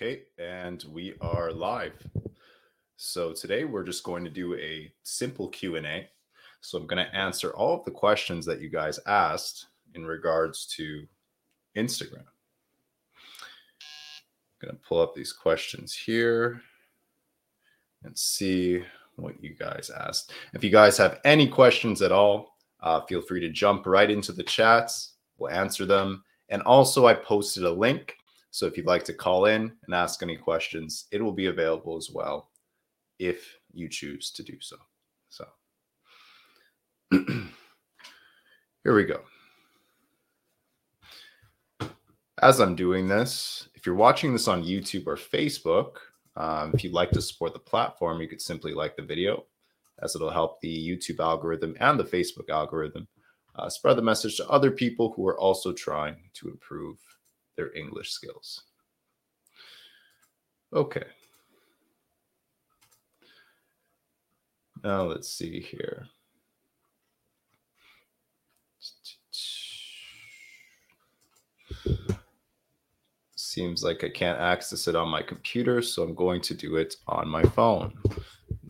Okay, and we are live. So today we're just going to do a simple Q&A. So I'm going to answer all of the questions that you guys asked in regards to Instagram. I'm going to pull up these questions here and see what you guys asked. If you guys have any questions at all, uh, feel free to jump right into the chats. We'll answer them. And also, I posted a link so if you'd like to call in and ask any questions, it will be available as well if you choose to do so. So here we go. As I'm doing this, if you're watching this on YouTube or Facebook, um, if you'd like to support the platform, you could simply like the video as it'll help the YouTube algorithm and the Facebook algorithm uh, spread the message to other people who are also trying to improve their English skills. Okay. Now let's see here. Seems like I can't access it on my computer, so I'm going to do it on my phone.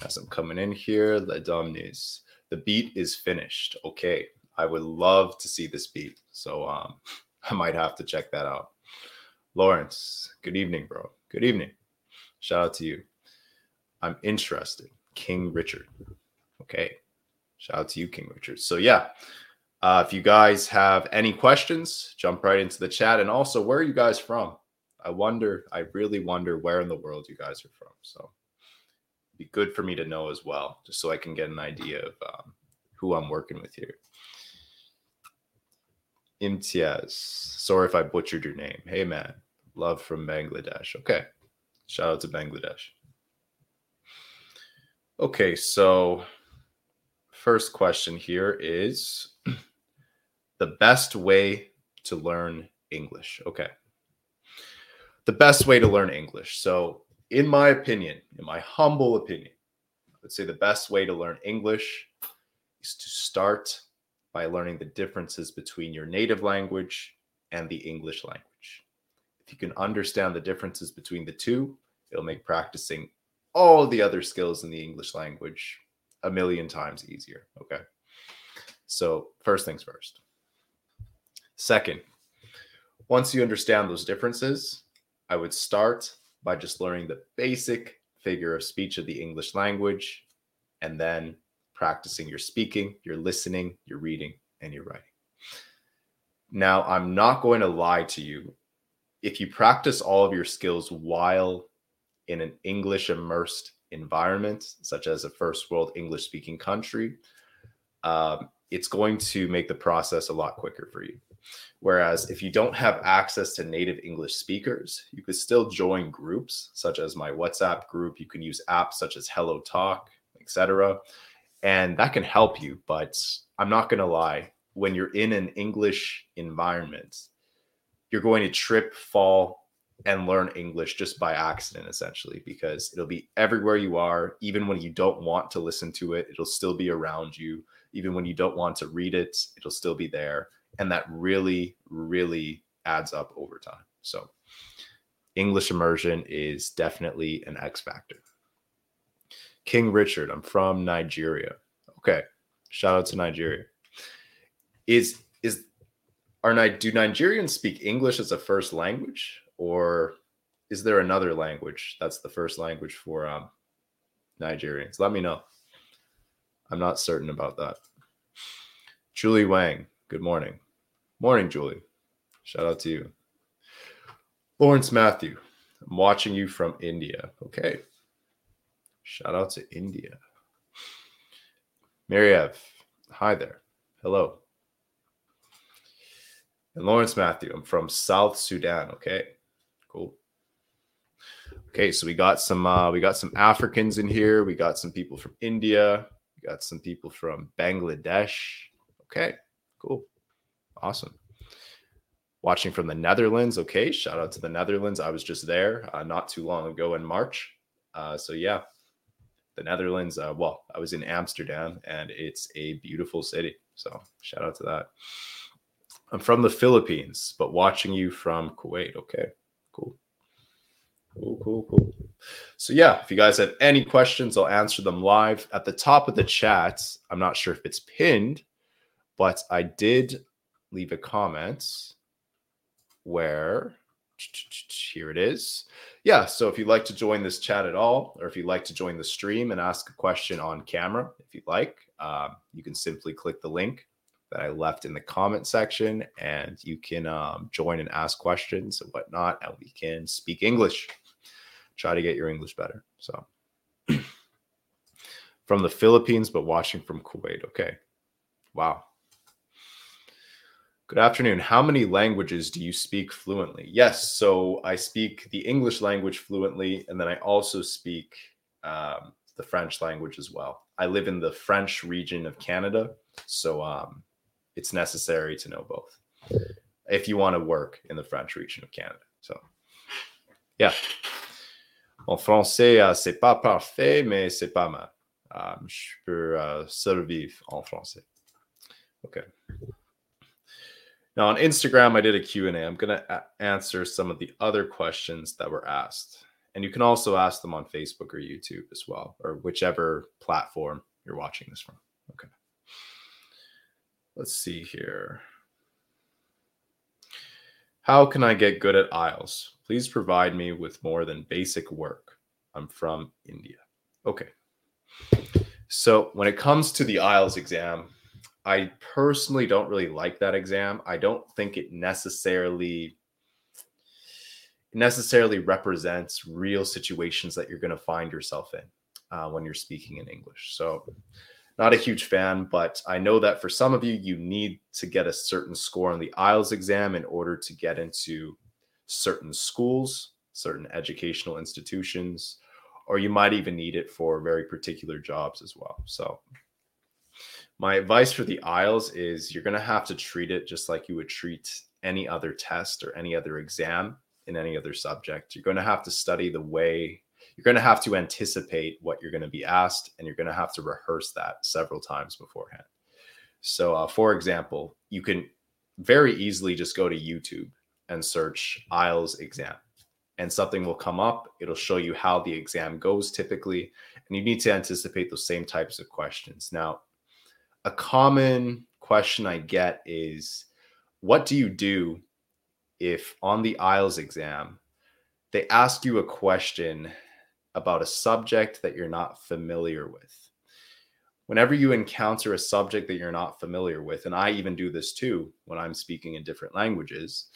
As I'm coming in here, Le Domnis. The beat is finished. Okay. I would love to see this beat. So um, I might have to check that out. Lawrence, good evening, bro. Good evening. Shout out to you. I'm interested. King Richard. Okay. Shout out to you, King Richard. So, yeah, uh, if you guys have any questions, jump right into the chat. And also, where are you guys from? I wonder, I really wonder where in the world you guys are from. So, be good for me to know as well, just so I can get an idea of um, who I'm working with here. Imtiaz. Sorry if I butchered your name. Hey, man. Love from Bangladesh. Okay. Shout out to Bangladesh. Okay, so first question here is the best way to learn English. Okay. The best way to learn English. So, in my opinion, in my humble opinion, I would say the best way to learn English is to start by learning the differences between your native language and the English language. If you can understand the differences between the two, it'll make practicing all the other skills in the English language a million times easier. Okay. So, first things first. Second, once you understand those differences, I would start by just learning the basic figure of speech of the English language and then practicing your speaking, your listening, your reading, and your writing. Now, I'm not going to lie to you if you practice all of your skills while in an English immersed environment, such as a first world English speaking country, um, it's going to make the process a lot quicker for you. Whereas if you don't have access to native English speakers, you could still join groups such as my WhatsApp group. You can use apps such as Hello Talk, etc. And that can help you. But I'm not going to lie, when you're in an English environment, you're going to trip, fall, and learn English just by accident, essentially, because it'll be everywhere you are. Even when you don't want to listen to it, it'll still be around you. Even when you don't want to read it, it'll still be there. And that really, really adds up over time. So, English immersion is definitely an X factor. King Richard, I'm from Nigeria. Okay. Shout out to Nigeria. Is is are do Nigerians speak English as a first language, or is there another language that's the first language for um, Nigerians? Let me know. I'm not certain about that. Julie Wang, good morning. Morning, Julie. Shout out to you. Lawrence Matthew, I'm watching you from India. Okay. Shout out to India. Mariev, hi there. Hello. And Lawrence Matthew, I'm from South Sudan. Okay, cool. Okay, so we got some uh, we got some Africans in here. We got some people from India. We got some people from Bangladesh. Okay, cool, awesome. Watching from the Netherlands. Okay, shout out to the Netherlands. I was just there uh, not too long ago in March. Uh, so yeah, the Netherlands. Uh, well, I was in Amsterdam, and it's a beautiful city. So shout out to that. I'm from the Philippines, but watching you from Kuwait. Okay, cool. Cool, cool, cool. So yeah, if you guys have any questions, I'll answer them live at the top of the chat. I'm not sure if it's pinned, but I did leave a comment where here it is. Yeah, so if you'd like to join this chat at all, or if you'd like to join the stream and ask a question on camera, if you'd like, um, you can simply click the link that I left in the comment section, and you can um, join and ask questions and whatnot, and we can speak English. Try to get your English better. So, from the Philippines, but watching from Kuwait. Okay, wow. Good afternoon. How many languages do you speak fluently? Yes, so I speak the English language fluently, and then I also speak um, the French language as well. I live in the French region of Canada, so um, it's necessary to know both if you want to work in the French region of Canada. So, yeah. En français, uh, c'est pas parfait, mais c'est pas mal. Um, je peux uh, survivre en français. Okay. Now on Instagram, I did a Q&A. I'm going to a- answer some of the other questions that were asked. And you can also ask them on Facebook or YouTube as well, or whichever platform you're watching this from. Okay. Let's see here. How can I get good at IELTS? Please provide me with more than basic work. I'm from India. Okay. So when it comes to the IELTS exam, I personally don't really like that exam. I don't think it necessarily necessarily represents real situations that you're going to find yourself in uh, when you're speaking in English. So, not a huge fan, but I know that for some of you, you need to get a certain score on the IELTS exam in order to get into certain schools, certain educational institutions, or you might even need it for very particular jobs as well. So, my advice for the IELTS is you're going to have to treat it just like you would treat any other test or any other exam in any other subject. You're going to have to study the way you're going to have to anticipate what you're going to be asked, and you're going to have to rehearse that several times beforehand. So, uh, for example, you can very easily just go to YouTube and search IELTS exam, and something will come up. It'll show you how the exam goes typically, and you need to anticipate those same types of questions. Now, a common question I get is what do you do if on the IELTS exam they ask you a question about a subject that you're not familiar with? Whenever you encounter a subject that you're not familiar with, and I even do this too when I'm speaking in different languages,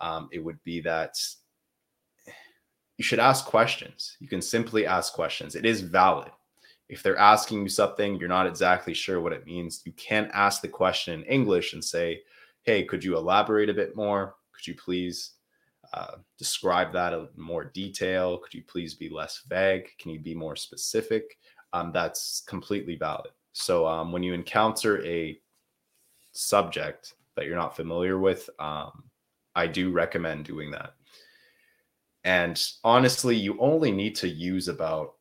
um, it would be that you should ask questions. You can simply ask questions. It is valid if they're asking you something, you're not exactly sure what it means, you can ask the question in English and say, Hey, could you elaborate a bit more? Could you please uh, describe that in more detail? Could you please be less vague? Can you be more specific? Um, that's completely valid. So um, when you encounter a subject that you're not familiar with, um, I do recommend doing that. And honestly, you only need to use about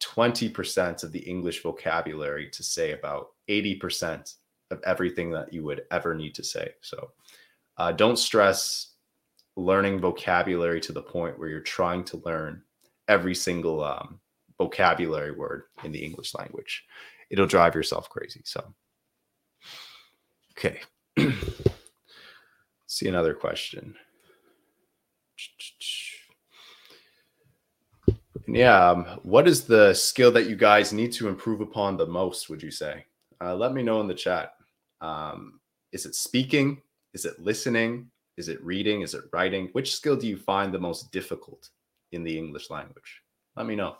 20% of the English vocabulary to say about 80% of everything that you would ever need to say. So uh, don't stress learning vocabulary to the point where you're trying to learn every single um, vocabulary word in the English language. It'll drive yourself crazy. So, okay. See another question. Yeah. Um, what is the skill that you guys need to improve upon the most, would you say? Uh, let me know in the chat. Um, is it speaking? Is it listening? Is it reading? Is it writing? Which skill do you find the most difficult in the English language? Let me know.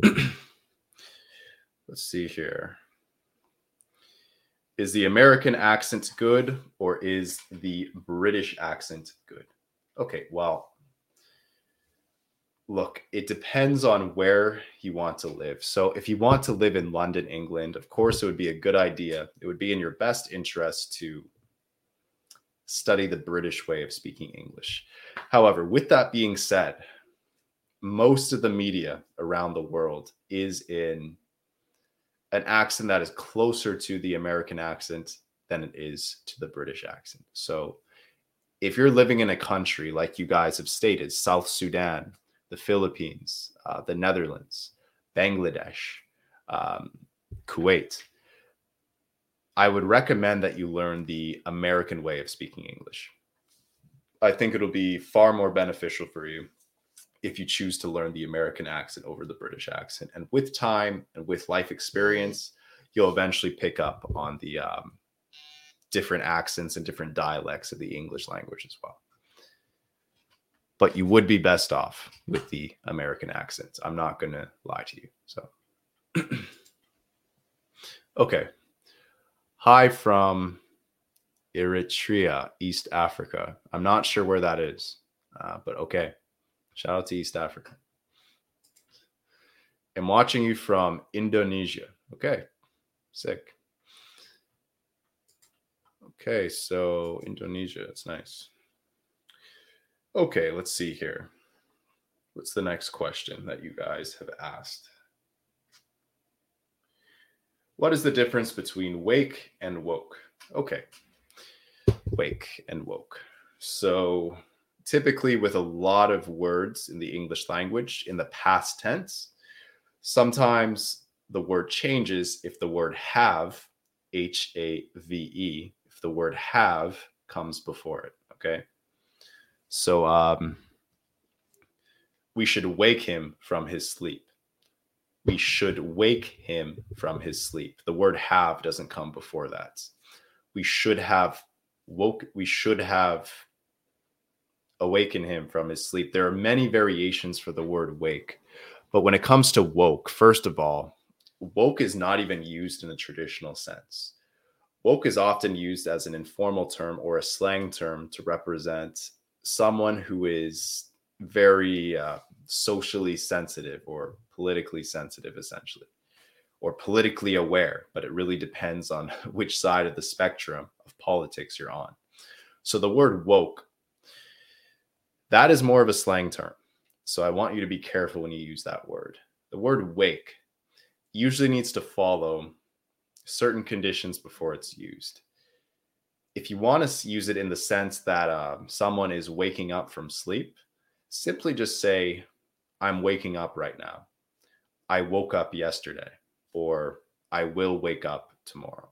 Let's see here. Is the American accent good or is the British accent good? Okay, well, look, it depends on where you want to live. So, if you want to live in London, England, of course, it would be a good idea. It would be in your best interest to study the British way of speaking English. However, with that being said, most of the media around the world is in an accent that is closer to the American accent than it is to the British accent. So, if you're living in a country like you guys have stated, South Sudan, the Philippines, uh, the Netherlands, Bangladesh, um, Kuwait, I would recommend that you learn the American way of speaking English. I think it'll be far more beneficial for you if you choose to learn the American accent over the British accent. And with time and with life experience, you'll eventually pick up on the um, different accents and different dialects of the English language as well. But you would be best off with the American accents. I'm not going to lie to you. So, okay. Hi from Eritrea, East Africa. I'm not sure where that is, uh, but okay. Shout out to East Africa. I'm watching you from Indonesia. Okay, sick. Okay, so Indonesia, it's nice. Okay, let's see here. What's the next question that you guys have asked? What is the difference between wake and woke? Okay, wake and woke. So, typically, with a lot of words in the English language in the past tense, sometimes the word changes if the word have, H A V E, if the word have comes before it. Okay. So, um, we should wake him from his sleep. We should wake him from his sleep. The word have doesn't come before that. We should have woke we should have awakened him from his sleep there are many variations for the word wake but when it comes to woke first of all woke is not even used in the traditional sense woke is often used as an informal term or a slang term to represent someone who is very uh, socially sensitive or politically sensitive essentially or politically aware, but it really depends on which side of the spectrum of politics you're on. So the word woke, that is more of a slang term. So I want you to be careful when you use that word. The word wake usually needs to follow certain conditions before it's used. If you want to use it in the sense that um, someone is waking up from sleep, simply just say, I'm waking up right now. I woke up yesterday or I will wake up tomorrow.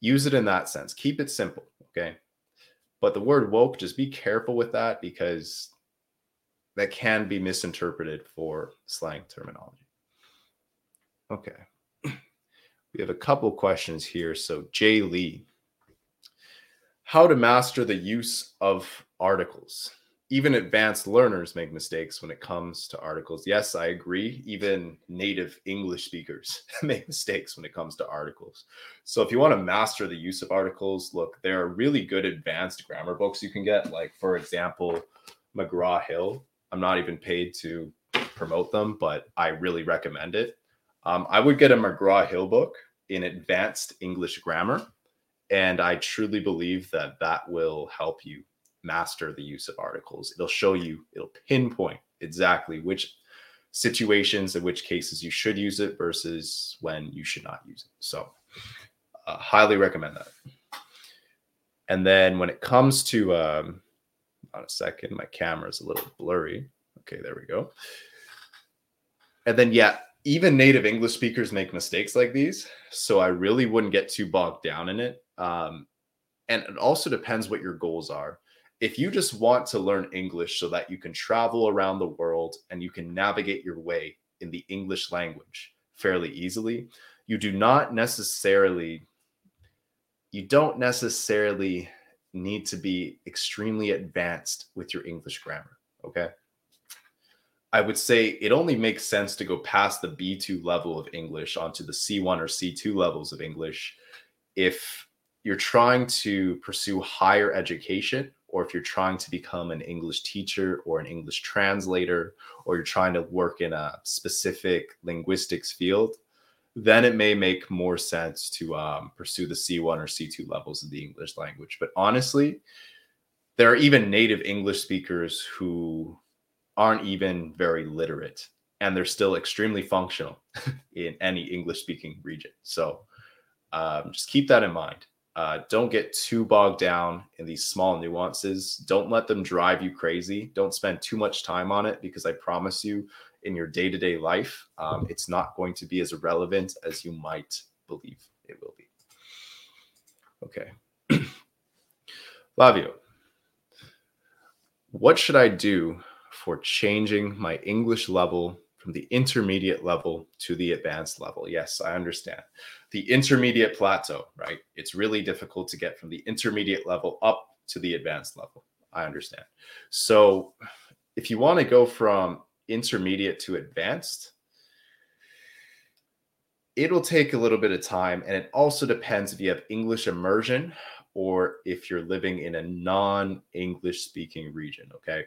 Use it in that sense. Keep it simple. Okay. But the word woke, just be careful with that because that can be misinterpreted for slang terminology. Okay. We have a couple questions here. So, Jay Lee, how to master the use of articles? Even advanced learners make mistakes when it comes to articles. Yes, I agree. Even native English speakers make mistakes when it comes to articles. So if you want to master the use of articles, look, there are really good advanced grammar books you can get. Like, for example, McGraw Hill. I'm not even paid to promote them, but I really recommend it. Um, I would get a McGraw Hill book in advanced English grammar. And I truly believe that that will help you master the use of articles. It'll show you, it'll pinpoint exactly which situations and which cases you should use it versus when you should not use it. So, uh, highly recommend that. And then when it comes to, um, on a second, my camera is a little blurry. Okay, there we go. And then, yeah, even native English speakers make mistakes like these. So I really wouldn't get too bogged down in it. Um, and it also depends what your goals are if you just want to learn English so that you can travel around the world and you can navigate your way in the English language fairly easily, you do not necessarily you don't necessarily need to be extremely advanced with your English grammar, okay? I would say it only makes sense to go past the B2 level of English onto the C1 or C2 levels of English if you're trying to pursue higher education or if you're trying to become an English teacher or an English translator, or you're trying to work in a specific linguistics field, then it may make more sense to um, pursue the C1 or C2 levels of the English language. But honestly, there are even native English speakers who aren't even very literate and they're still extremely functional in any English speaking region. So um, just keep that in mind. Uh, don't get too bogged down in these small nuances. Don't let them drive you crazy. Don't spend too much time on it because I promise you, in your day to day life, um, it's not going to be as relevant as you might believe it will be. Okay. Flavio, what should I do for changing my English level from the intermediate level to the advanced level. Yes, I understand. The intermediate plateau, right? It's really difficult to get from the intermediate level up to the advanced level. I understand. So, if you want to go from intermediate to advanced, it'll take a little bit of time. And it also depends if you have English immersion or if you're living in a non English speaking region. Okay.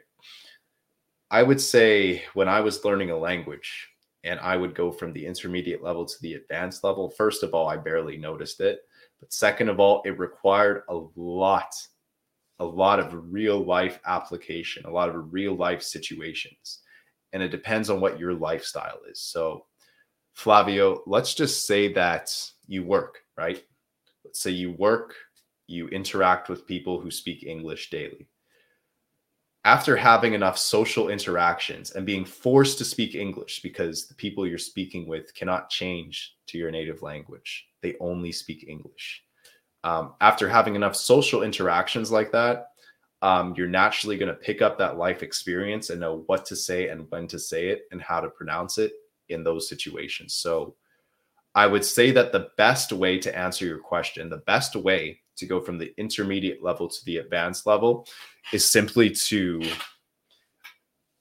I would say when I was learning a language and I would go from the intermediate level to the advanced level, first of all, I barely noticed it. But second of all, it required a lot, a lot of real life application, a lot of real life situations. And it depends on what your lifestyle is. So, Flavio, let's just say that you work, right? Let's say you work, you interact with people who speak English daily after having enough social interactions and being forced to speak English because the people you're speaking with cannot change to your native language, they only speak English. Um, after having enough social interactions like that, um, you're naturally going to pick up that life experience and know what to say and when to say it and how to pronounce it in those situations. So, I would say that the best way to answer your question, the best way to go from the intermediate level to the advanced level is simply to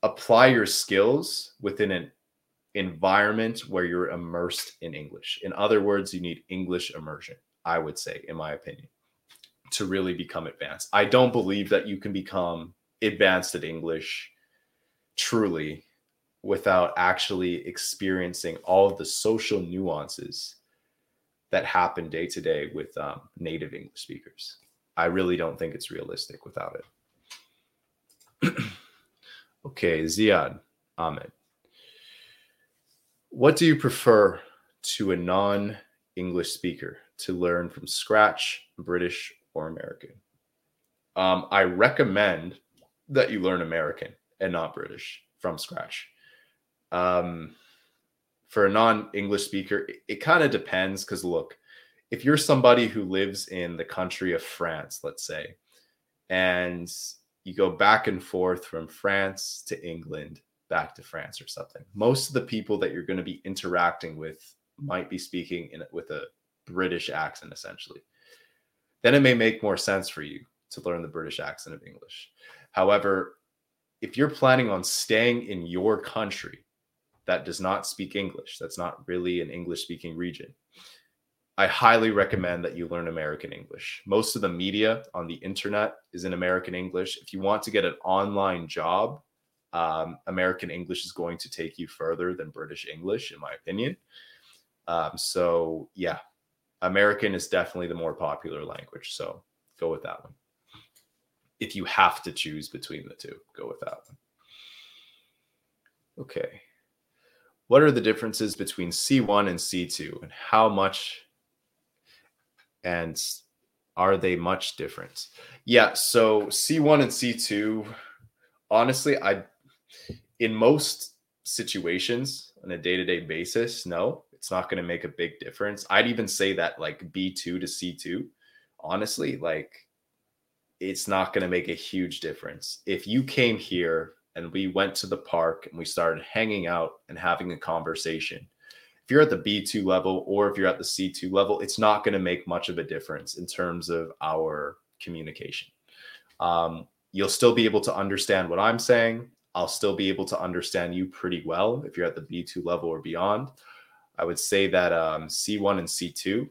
apply your skills within an environment where you're immersed in English. In other words, you need English immersion, I would say, in my opinion, to really become advanced. I don't believe that you can become advanced at English truly without actually experiencing all of the social nuances that happen day to day with um, native English speakers. I really don't think it's realistic without it. okay, Ziad Ahmed. What do you prefer to a non English speaker to learn from scratch, British or American? Um, I recommend that you learn American and not British from scratch. Um, for a non-English speaker, it, it kind of depends because look, if you're somebody who lives in the country of France, let's say, and you go back and forth from France to England, back to France or something, most of the people that you're going to be interacting with might be speaking in with a British accent essentially. Then it may make more sense for you to learn the British accent of English. However, if you're planning on staying in your country that does not speak English, that's not really an English speaking region, I highly recommend that you learn American English. Most of the media on the internet is in American English. If you want to get an online job, um, American English is going to take you further than British English, in my opinion. Um, so, yeah, American is definitely the more popular language. So, go with that one. If you have to choose between the two, go with that one. Okay what are the differences between C1 and C2 and how much and are they much different? Yeah, so C1 and C2 honestly I in most situations on a day-to-day basis, no, it's not going to make a big difference. I'd even say that like B2 to C2, honestly, like it's not going to make a huge difference. If you came here and we went to the park and we started hanging out and having a conversation. If you're at the B2 level or if you're at the C2 level, it's not going to make much of a difference in terms of our communication. Um, you'll still be able to understand what I'm saying. I'll still be able to understand you pretty well if you're at the B2 level or beyond. I would say that um, C1 and C2,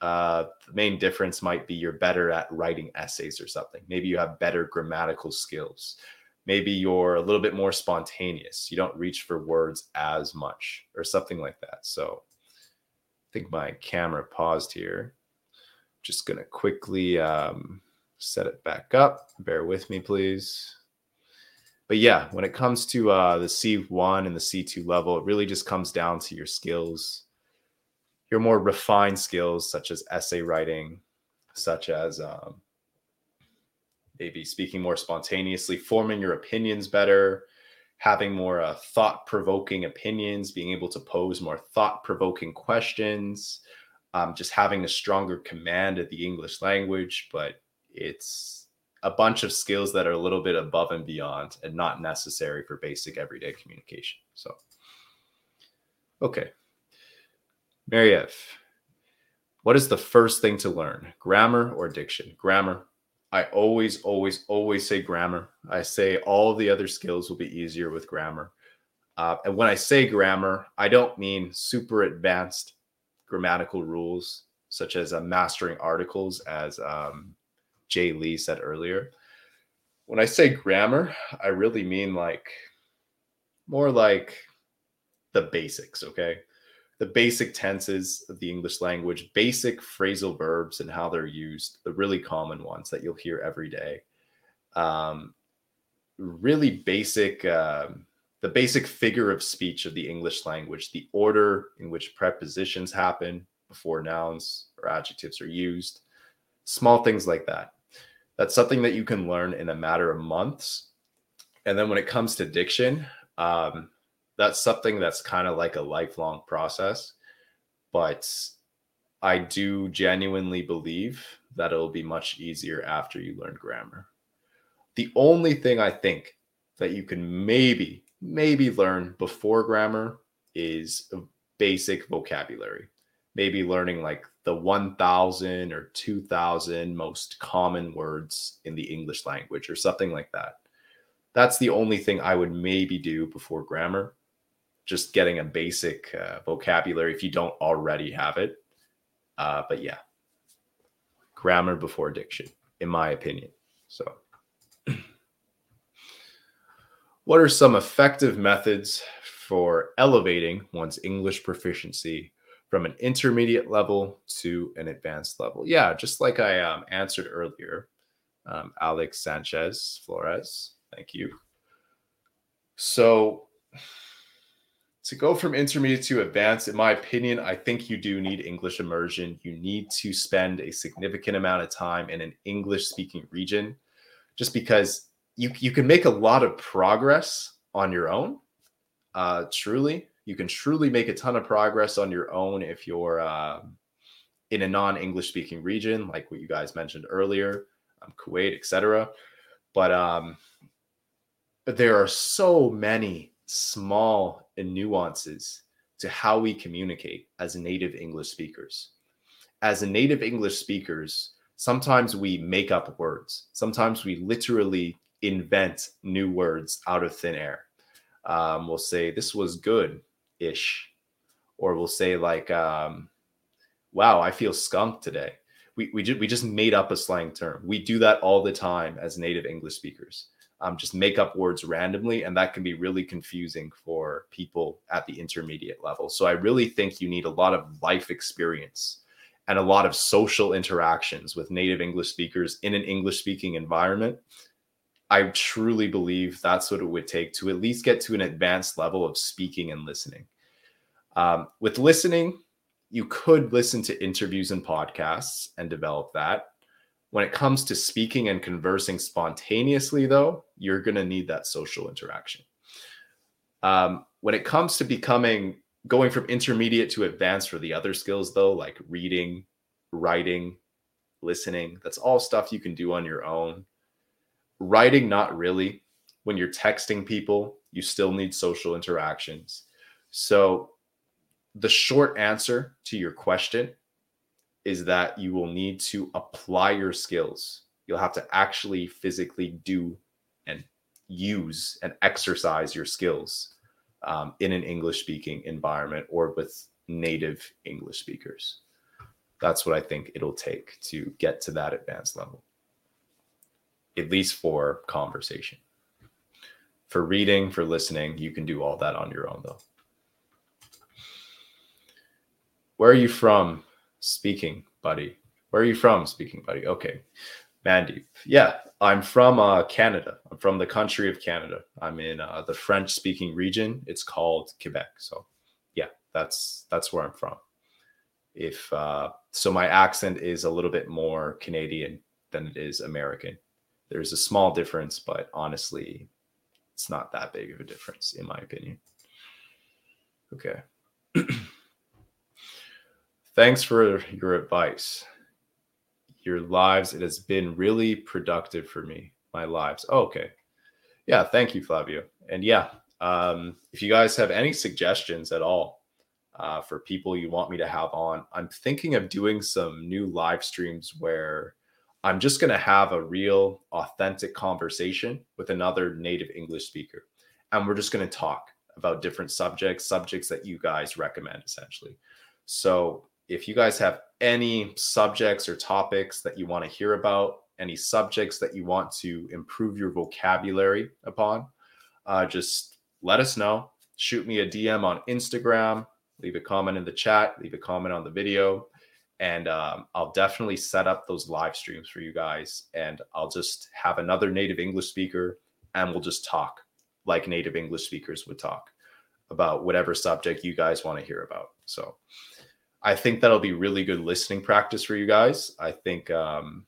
uh, the main difference might be you're better at writing essays or something. Maybe you have better grammatical skills maybe you're a little bit more spontaneous. You don't reach for words as much or something like that. So I think my camera paused here. Just going to quickly um, set it back up. Bear with me, please. But yeah, when it comes to uh, the C1 and the C2 level, it really just comes down to your skills, your more refined skills, such as essay writing, such as um, maybe speaking more spontaneously, forming your opinions better, having more uh, thought provoking opinions, being able to pose more thought provoking questions, um, just having a stronger command of the English language. But it's a bunch of skills that are a little bit above and beyond and not necessary for basic everyday communication. So, okay. Mariev, what is the first thing to learn, grammar or diction? Grammar. I always, always, always say grammar. I say all the other skills will be easier with grammar. Uh, and when I say grammar, I don't mean super advanced grammatical rules, such as uh, mastering articles, as um, Jay Lee said earlier. When I say grammar, I really mean like more like the basics, okay? The basic tenses of the English language, basic phrasal verbs and how they're used, the really common ones that you'll hear every day. Um, really basic, um, the basic figure of speech of the English language, the order in which prepositions happen before nouns or adjectives are used, small things like that. That's something that you can learn in a matter of months. And then when it comes to diction, um, that's something that's kind of like a lifelong process. But I do genuinely believe that it'll be much easier after you learn grammar. The only thing I think that you can maybe, maybe learn before grammar is basic vocabulary. Maybe learning like the 1000 or 2000 most common words in the English language or something like that. That's the only thing I would maybe do before grammar just getting a basic uh, vocabulary if you don't already have it. Uh, but yeah, grammar before diction, in my opinion. So, what are some effective methods for elevating one's English proficiency from an intermediate level to an advanced level? Yeah, just like I um, answered earlier, um, Alex Sanchez Flores. Thank you. So, to go from intermediate to advanced, in my opinion, I think you do need English immersion. You need to spend a significant amount of time in an English speaking region just because you, you can make a lot of progress on your own. Uh, truly, you can truly make a ton of progress on your own if you're uh, in a non English speaking region, like what you guys mentioned earlier, um, Kuwait, etc. But um, but there are so many small and nuances to how we communicate as native English speakers. As native English speakers, sometimes we make up words. Sometimes we literally invent new words out of thin air. Um, we'll say this was good ish, or we'll say like, um, "Wow, I feel skunked today." We we just we just made up a slang term. We do that all the time as native English speakers um, just make up words randomly, and that can be really confusing for people at the intermediate level. So I really think you need a lot of life experience and a lot of social interactions with native English speakers in an English speaking environment. I truly believe that's what it would take to at least get to an advanced level of speaking and listening. Um, with listening, you could listen to interviews and podcasts and develop that. When it comes to speaking and conversing spontaneously, though, you're going to need that social interaction. Um, when it comes to becoming going from intermediate to advanced for the other skills, though, like reading, writing, listening, that's all stuff you can do on your own. Writing, not really. When you're texting people, you still need social interactions. So, the short answer to your question is that you will need to apply your skills. You'll have to actually physically do and use and exercise your skills um, in an English speaking environment or with native English speakers. That's what I think it'll take to get to that advanced level, at least for conversation. For reading, for listening, you can do all that on your own, though. Where are you from? Speaking buddy. Where are you from? Speaking buddy. Okay. Mandeep. Yeah, I'm from uh, Canada. I'm from the country of Canada. I'm in uh, the French speaking region. It's called Quebec. So, yeah, that's that's where I'm from. If uh, so, my accent is a little bit more Canadian than it is American. There's a small difference, but honestly, it's not that big of a difference, in my opinion. Okay. Thanks for your advice. Your lives, it has been really productive for me. My lives. Oh, okay. Yeah. Thank you, Flavio. And yeah, um, if you guys have any suggestions at all uh, for people you want me to have on, I'm thinking of doing some new live streams where I'm just going to have a real, authentic conversation with another native English speaker. And we're just going to talk about different subjects, subjects that you guys recommend, essentially. So if you guys have any subjects or topics that you want to hear about, any subjects that you want to improve your vocabulary upon, uh, just let us know. Shoot me a DM on Instagram, leave a comment in the chat, leave a comment on the video, and um, I'll definitely set up those live streams for you guys. And I'll just have another native English speaker and we'll just talk like native English speakers would talk about whatever subject you guys want to hear about. So I think that'll be really good listening practice for you guys. I think, um,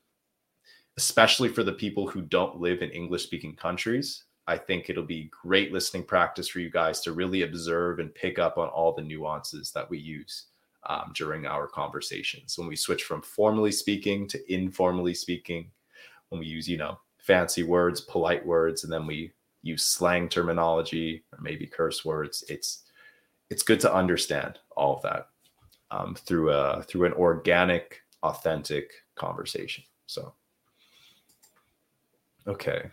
especially for the people who don't live in English speaking countries, I think it'll be great listening practice for you guys to really observe and pick up on all the nuances that we use um, during our conversations. When we switch from formally speaking to informally speaking, when we use, you know, fancy words, polite words, and then we use slang terminology or maybe curse words, it's it's good to understand all of that um, through a through an organic, authentic conversation. So, okay.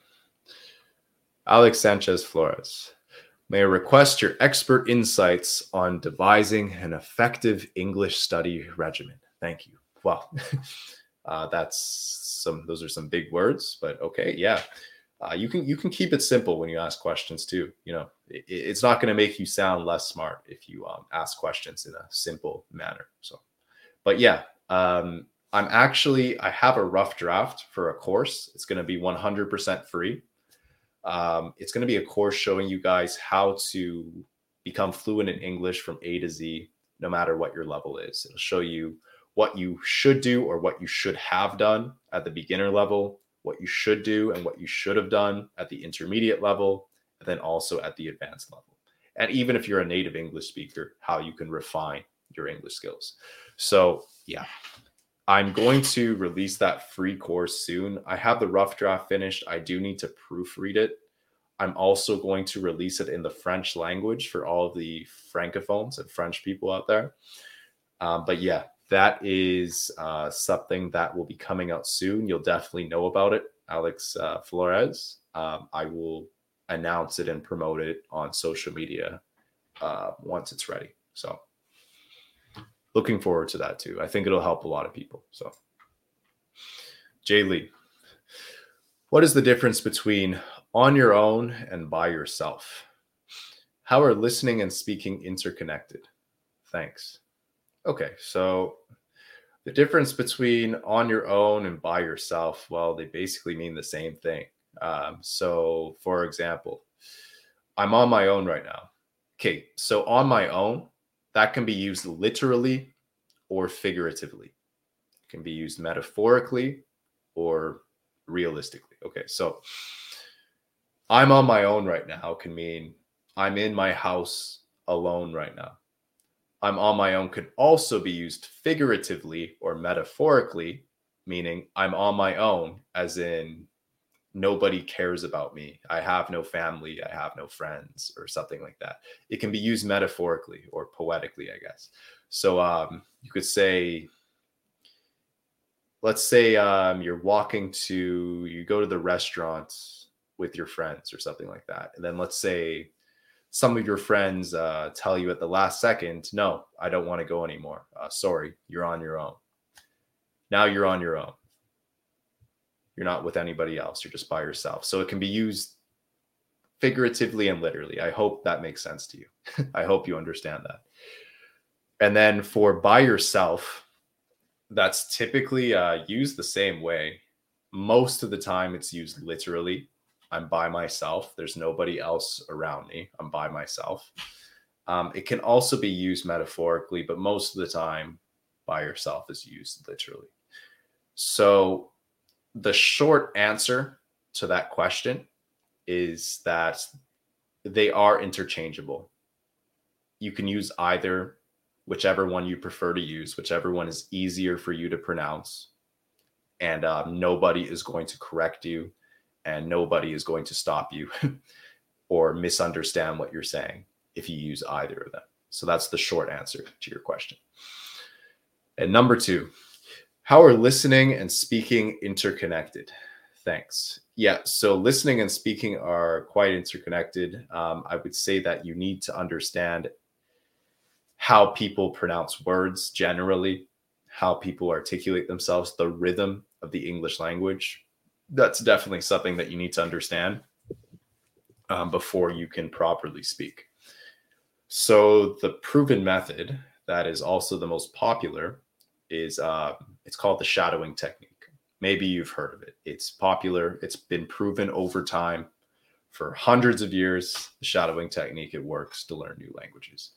Alex Sanchez Flores. May I request your expert insights on devising an effective English study regimen? Thank you. Well, uh, that's some. Those are some big words, but okay, yeah. Uh, you can you can keep it simple when you ask questions too. You know, it, it's not going to make you sound less smart if you um, ask questions in a simple manner. So, but yeah, um, I'm actually I have a rough draft for a course. It's going to be 100% free. Um, it's going to be a course showing you guys how to become fluent in English from A to Z, no matter what your level is. It'll show you what you should do or what you should have done at the beginner level, what you should do and what you should have done at the intermediate level, and then also at the advanced level. And even if you're a native English speaker, how you can refine your English skills. So, yeah, I'm going to release that free course soon. I have the rough draft finished. I do need to proofread it. I'm also going to release it in the French language for all of the francophones and French people out there. Um, but yeah, that is uh, something that will be coming out soon. You'll definitely know about it, Alex uh, Flores. Um, I will announce it and promote it on social media uh, once it's ready. So looking forward to that too. I think it'll help a lot of people. So, Jay Lee, what is the difference between on your own and by yourself? How are listening and speaking interconnected? Thanks. Okay, so the difference between on your own and by yourself, well, they basically mean the same thing. Um, so, for example, I'm on my own right now. Okay, so on my own, that can be used literally or figuratively. It can be used metaphorically or realistically. Okay, so I'm on my own right now can mean I'm in my house alone right now. I'm on my own could also be used figuratively or metaphorically, meaning I'm on my own, as in nobody cares about me. I have no family. I have no friends, or something like that. It can be used metaphorically or poetically, I guess. So um, you could say, let's say um, you're walking to, you go to the restaurant with your friends or something like that. And then let's say some of your friends uh, tell you at the last second, no, I don't want to go anymore. Uh, sorry, you're on your own. Now you're on your own you're not with anybody else. You're just by yourself. So it can be used figuratively and literally. I hope that makes sense to you. I hope you understand that. And then for by yourself, that's typically uh, used the same way. Most of the time, it's used literally. I'm by myself. There's nobody else around me. I'm by myself. Um, it can also be used metaphorically, but most of the time, by yourself is used literally. So the short answer to that question is that they are interchangeable. You can use either, whichever one you prefer to use, whichever one is easier for you to pronounce. And um, nobody is going to correct you and nobody is going to stop you or misunderstand what you're saying if you use either of them. So that's the short answer to your question. And number two, how are listening and speaking interconnected? Thanks. Yeah, so listening and speaking are quite interconnected. Um, I would say that you need to understand how people pronounce words generally, how people articulate themselves, the rhythm of the English language. That's definitely something that you need to understand um, before you can properly speak. So the proven method that is also the most popular is uh, it's called the shadowing technique. Maybe you've heard of it. It's popular. It's been proven over time for hundreds of years. The shadowing technique it works to learn new languages.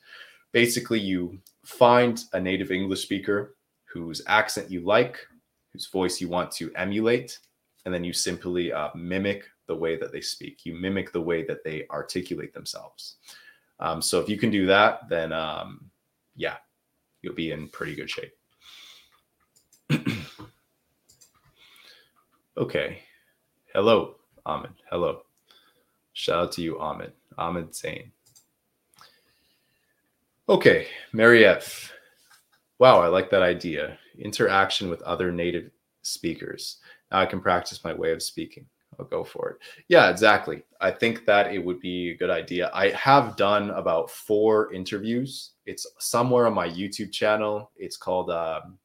Basically, you find a native English speaker whose accent you like, whose voice you want to emulate, and then you simply uh, mimic the way that they speak. You mimic the way that they articulate themselves. Um, so if you can do that, then um, yeah, you'll be in pretty good shape. okay. Hello, Ahmed. Hello. Shout out to you, Ahmed. Ahmed Zain. Okay, Mary F. Wow, I like that idea. Interaction with other native speakers. I can practice my way of speaking. I'll go for it. Yeah, exactly. I think that it would be a good idea. I have done about four interviews. It's somewhere on my YouTube channel. It's called, um,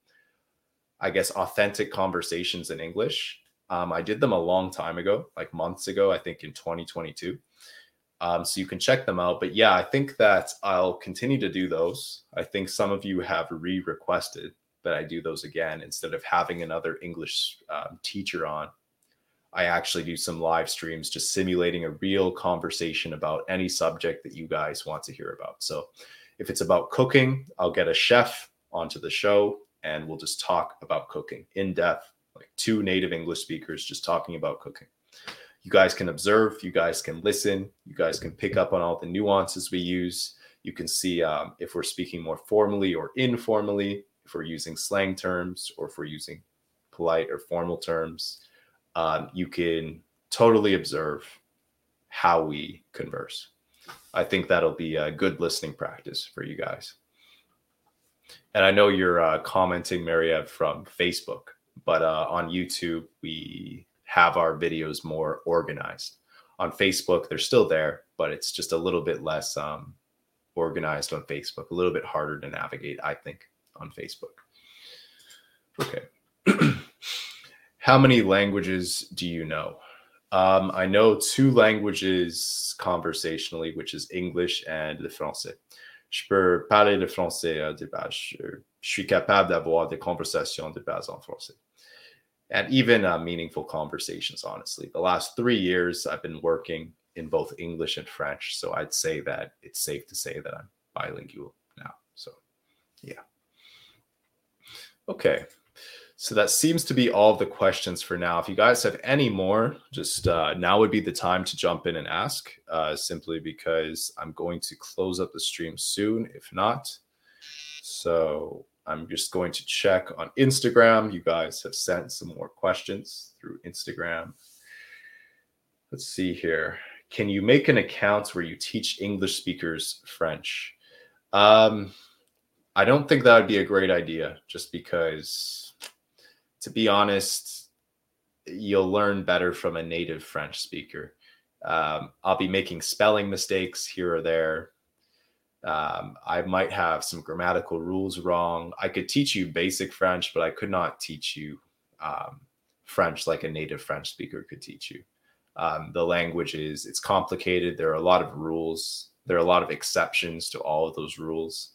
I guess, Authentic Conversations in English. Um, I did them a long time ago, like months ago, I think in 2022. Um, so you can check them out. But yeah, I think that I'll continue to do those. I think some of you have re requested that I do those again instead of having another English um, teacher on I actually do some live streams just simulating a real conversation about any subject that you guys want to hear about. So if it's about cooking, I'll get a chef onto the show and we'll just talk about cooking in depth, like two native English speakers just talking about cooking. You guys can observe, you guys can listen, you guys can pick up on all the nuances we use. You can see um, if we're speaking more formally or informally, we're using slang terms or we're using polite or formal terms um, you can totally observe how we converse. I think that'll be a good listening practice for you guys. And I know you're uh, commenting, Mariev, from Facebook, but uh, on YouTube, we have our videos more organized. On Facebook, they're still there, but it's just a little bit less um, organized on Facebook, a little bit harder to navigate, I think, on Facebook. Okay. How many languages do you know? Um, I know two languages conversationally, which is English and le français. Je peux parler le français de base. Je, suis capable d'avoir des conversations de base en français. And even uh, meaningful conversations, honestly. The last three years, I've been working in both English and French. So I'd say that it's safe to say that I'm bilingual now. So, yeah. Okay. So that seems to be all the questions for now. If you guys have any more, just uh, now would be the time to jump in and ask, uh, simply because I'm going to close up the stream soon, if not. So I'm just going to check on Instagram. You guys have sent some more questions through Instagram. Let's see here. Can you make an account where you teach English speakers French? Um, I don't think that would be a great idea just because to be honest, you'll learn better from a native French speaker. Um, I'll be making spelling mistakes here or there. Um, I might have some grammatical rules wrong. I could teach you basic French, but I could not teach you um, French like a native French speaker could teach you. Um, the language is it's complicated. There are a lot of rules. There are a lot of exceptions to all of those rules.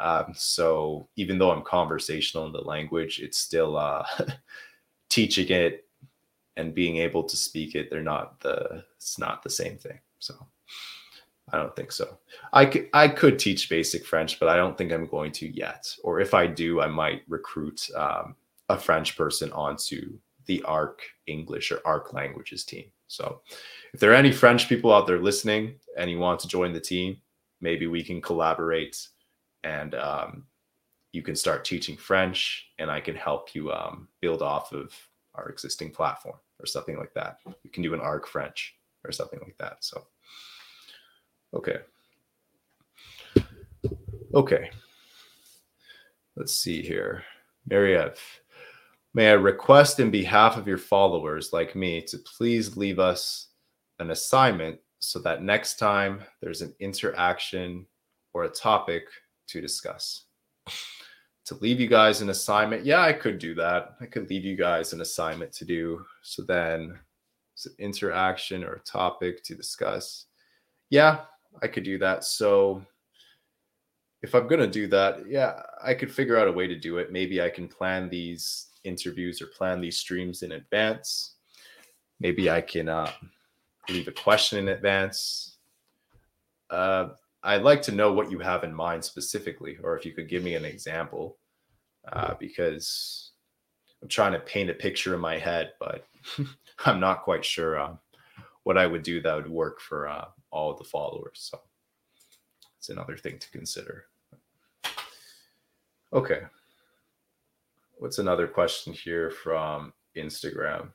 Um, so even though I'm conversational in the language, it's still uh, teaching it and being able to speak it. They're not the it's not the same thing. So I don't think so. I could I could teach basic French, but I don't think I'm going to yet. Or if I do, I might recruit um, a French person onto the ARC English or ARC languages team. So if there are any French people out there listening and you want to join the team, maybe we can collaborate and um, you can start teaching French and I can help you um, build off of our existing platform or something like that. You can do an ARC French or something like that. So, okay. Okay. Let's see here. Mariev, may I request in behalf of your followers like me to please leave us an assignment so that next time there's an interaction or a topic to discuss. To leave you guys an assignment, yeah, I could do that. I could leave you guys an assignment to do. So then it's an interaction or a topic to discuss. Yeah, I could do that. So if I'm going to do that, yeah, I could figure out a way to do it. Maybe I can plan these interviews or plan these streams in advance. Maybe I can uh, leave a question in advance. Uh, I'd like to know what you have in mind specifically, or if you could give me an example, uh, because I'm trying to paint a picture in my head, but I'm not quite sure uh, what I would do that would work for uh, all of the followers. So it's another thing to consider. Okay. What's another question here from Instagram?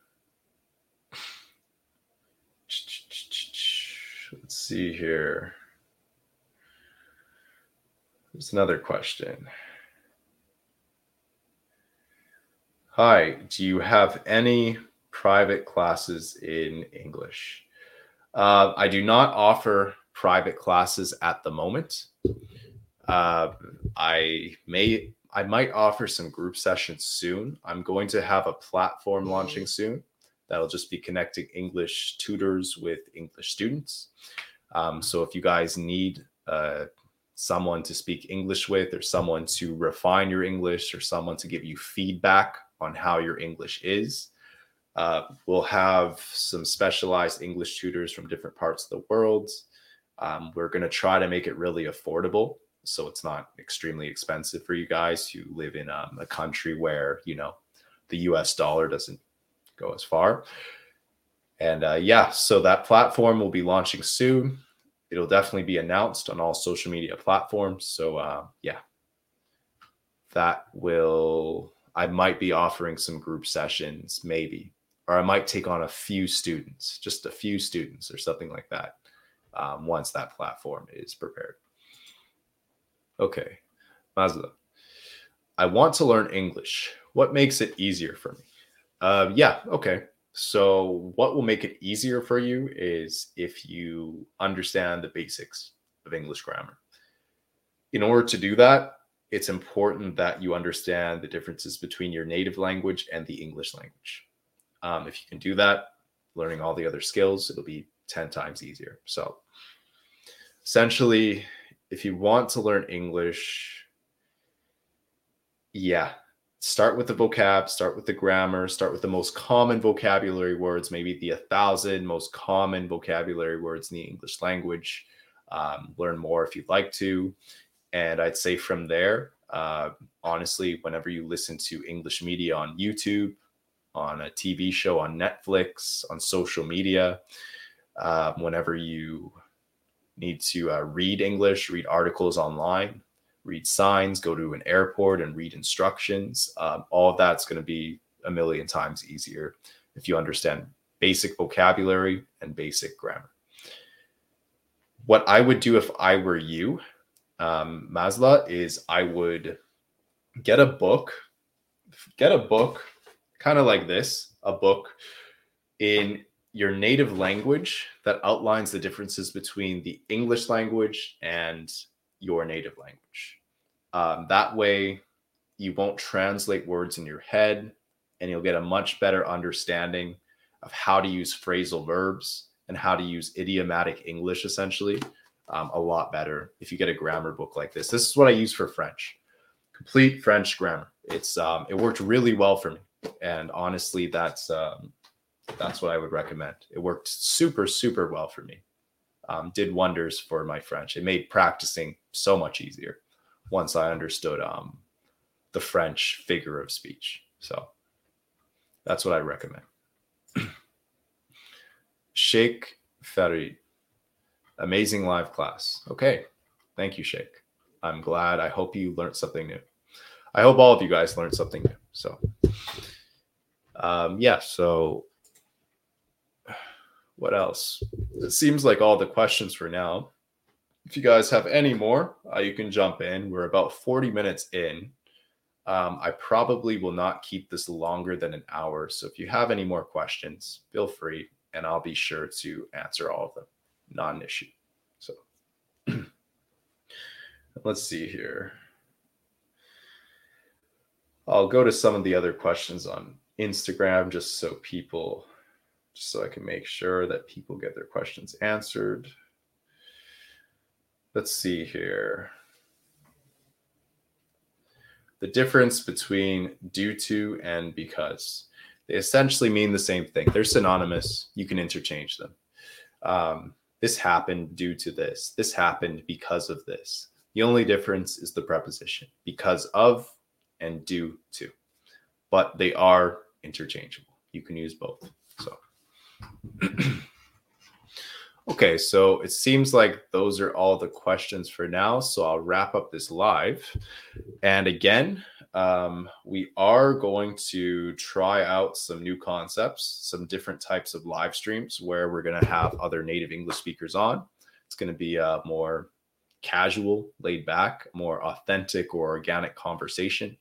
Let's see here. There's another question. Hi, do you have any private classes in English? Uh, I do not offer private classes at the moment. Uh, I may, I might offer some group sessions soon. I'm going to have a platform launching soon that'll just be connecting English tutors with English students. Um, so if you guys need uh, someone to speak English with, or someone to refine your English, or someone to give you feedback on how your English is, uh, we'll have some specialized English tutors from different parts of the world. Um, we're going to try to make it really affordable so it's not extremely expensive for you guys who live in um, a country where you know the us dollar doesn't go as far. And uh, yeah, so that platform will be launching soon. It'll definitely be announced on all social media platforms. So uh, yeah, that will, I might be offering some group sessions, maybe, or I might take on a few students, just a few students or something like that um, once that platform is prepared. Okay, Mazda. I want to learn English. What makes it easier for me? Uh, yeah. Okay. So, what will make it easier for you is if you understand the basics of English grammar. In order to do that, it's important that you understand the differences between your native language and the English language. Um, if you can do that, learning all the other skills, it'll be 10 times easier. So, essentially, if you want to learn English, yeah, start with the vocab, start with the grammar, start with the most common vocabulary words, maybe the a thousand most common vocabulary words in the English language. Um, learn more if you'd like to. And I'd say from there, uh, honestly, whenever you listen to English media on YouTube, on a TV show on Netflix, on social media, um, whenever you need to uh, read English, read articles online, read signs, go to an airport and read instructions. Um, all of that's going to be a million times easier if you understand basic vocabulary and basic grammar. What I would do if I were you, um, Masla, is I would get a book, get a book kind of like this, a book in your native language that outlines the differences between the English language and your native language. Um, that way, you won't translate words in your head and you'll get a much better understanding of how to use phrasal verbs and how to use idiomatic English essentially um, a lot better if you get a grammar book like this. This is what I use for French, complete French grammar. It's um, it worked really well for me, and honestly, that's um, that's what I would recommend. It worked super super well for me. Um, did wonders for my French. It made practicing so much easier once I understood um, the French figure of speech. So that's what I recommend. Sheikh Farid, amazing live class. Okay. Thank you, Sheikh. I'm glad. I hope you learned something new. I hope all of you guys learned something new. So, um, yeah. So, what else? It seems like all the questions for now. If you guys have any more, uh, you can jump in. We're about 40 minutes in. Um, I probably will not keep this longer than an hour. So if you have any more questions, feel free and I'll be sure to answer all of them. Not an issue. So let's see here. I'll go to some of the other questions on Instagram just so people, just so I can make sure that people get their questions answered. Let's see here. The difference between due to and because they essentially mean the same thing. They're synonymous. You can interchange them. Um, this happened due to this. This happened because of this. The only difference is the preposition because of and due to, but they are interchangeable. You can use both. Okay, so it seems like those are all the questions for now. So I'll wrap up this live. And again, um, we are going to try out some new concepts, some different types of live streams where we're going to have other native English speakers on. It's going to be a more casual, laid back, more authentic or organic conversation.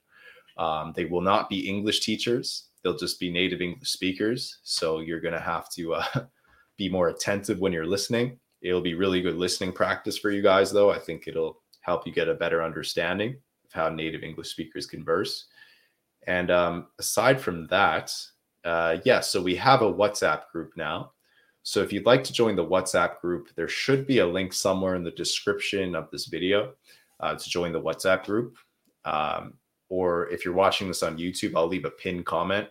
Um, they will not be English teachers, they'll just be native English speakers. So you're going to have to uh, be more attentive when you're listening. It'll be really good listening practice for you guys, though. I think it'll help you get a better understanding of how native English speakers converse. And um, aside from that, uh, yeah, so we have a WhatsApp group now. So if you'd like to join the WhatsApp group, there should be a link somewhere in the description of this video uh, to join the WhatsApp group. Um, or if you're watching this on YouTube, I'll leave a pinned comment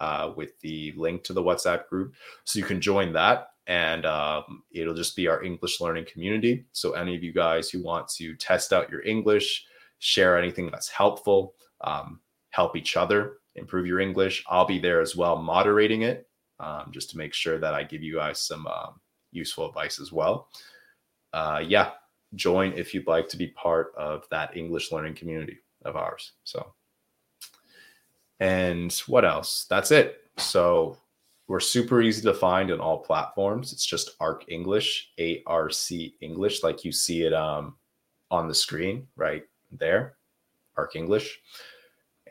uh, with the link to the WhatsApp group. So you can join that and um, it'll just be our English learning community. So any of you guys who want to test out your English, share anything that's helpful, um, help each other improve your English. I'll be there as well, moderating it, um, just to make sure that I give you guys some um, useful advice as well. Uh, yeah, join if you'd like to be part of that English learning community of ours. So, and what else? That's it. So, we're super easy to find on all platforms. It's just ARC English, A R C English, like you see it um, on the screen, right? there, Arc English.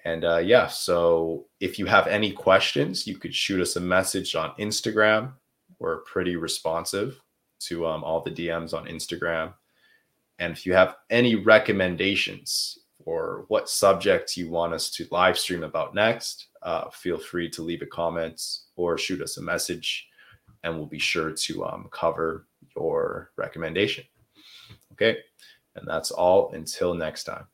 And uh, yeah, so if you have any questions, you could shoot us a message on Instagram. We're pretty responsive to um, all the DMs on Instagram. And if you have any recommendations for what subjects you want us to live stream about next, uh, feel free to leave a comment or shoot us a message, and we'll be sure to um, cover your recommendation. Okay. And that's all until next time.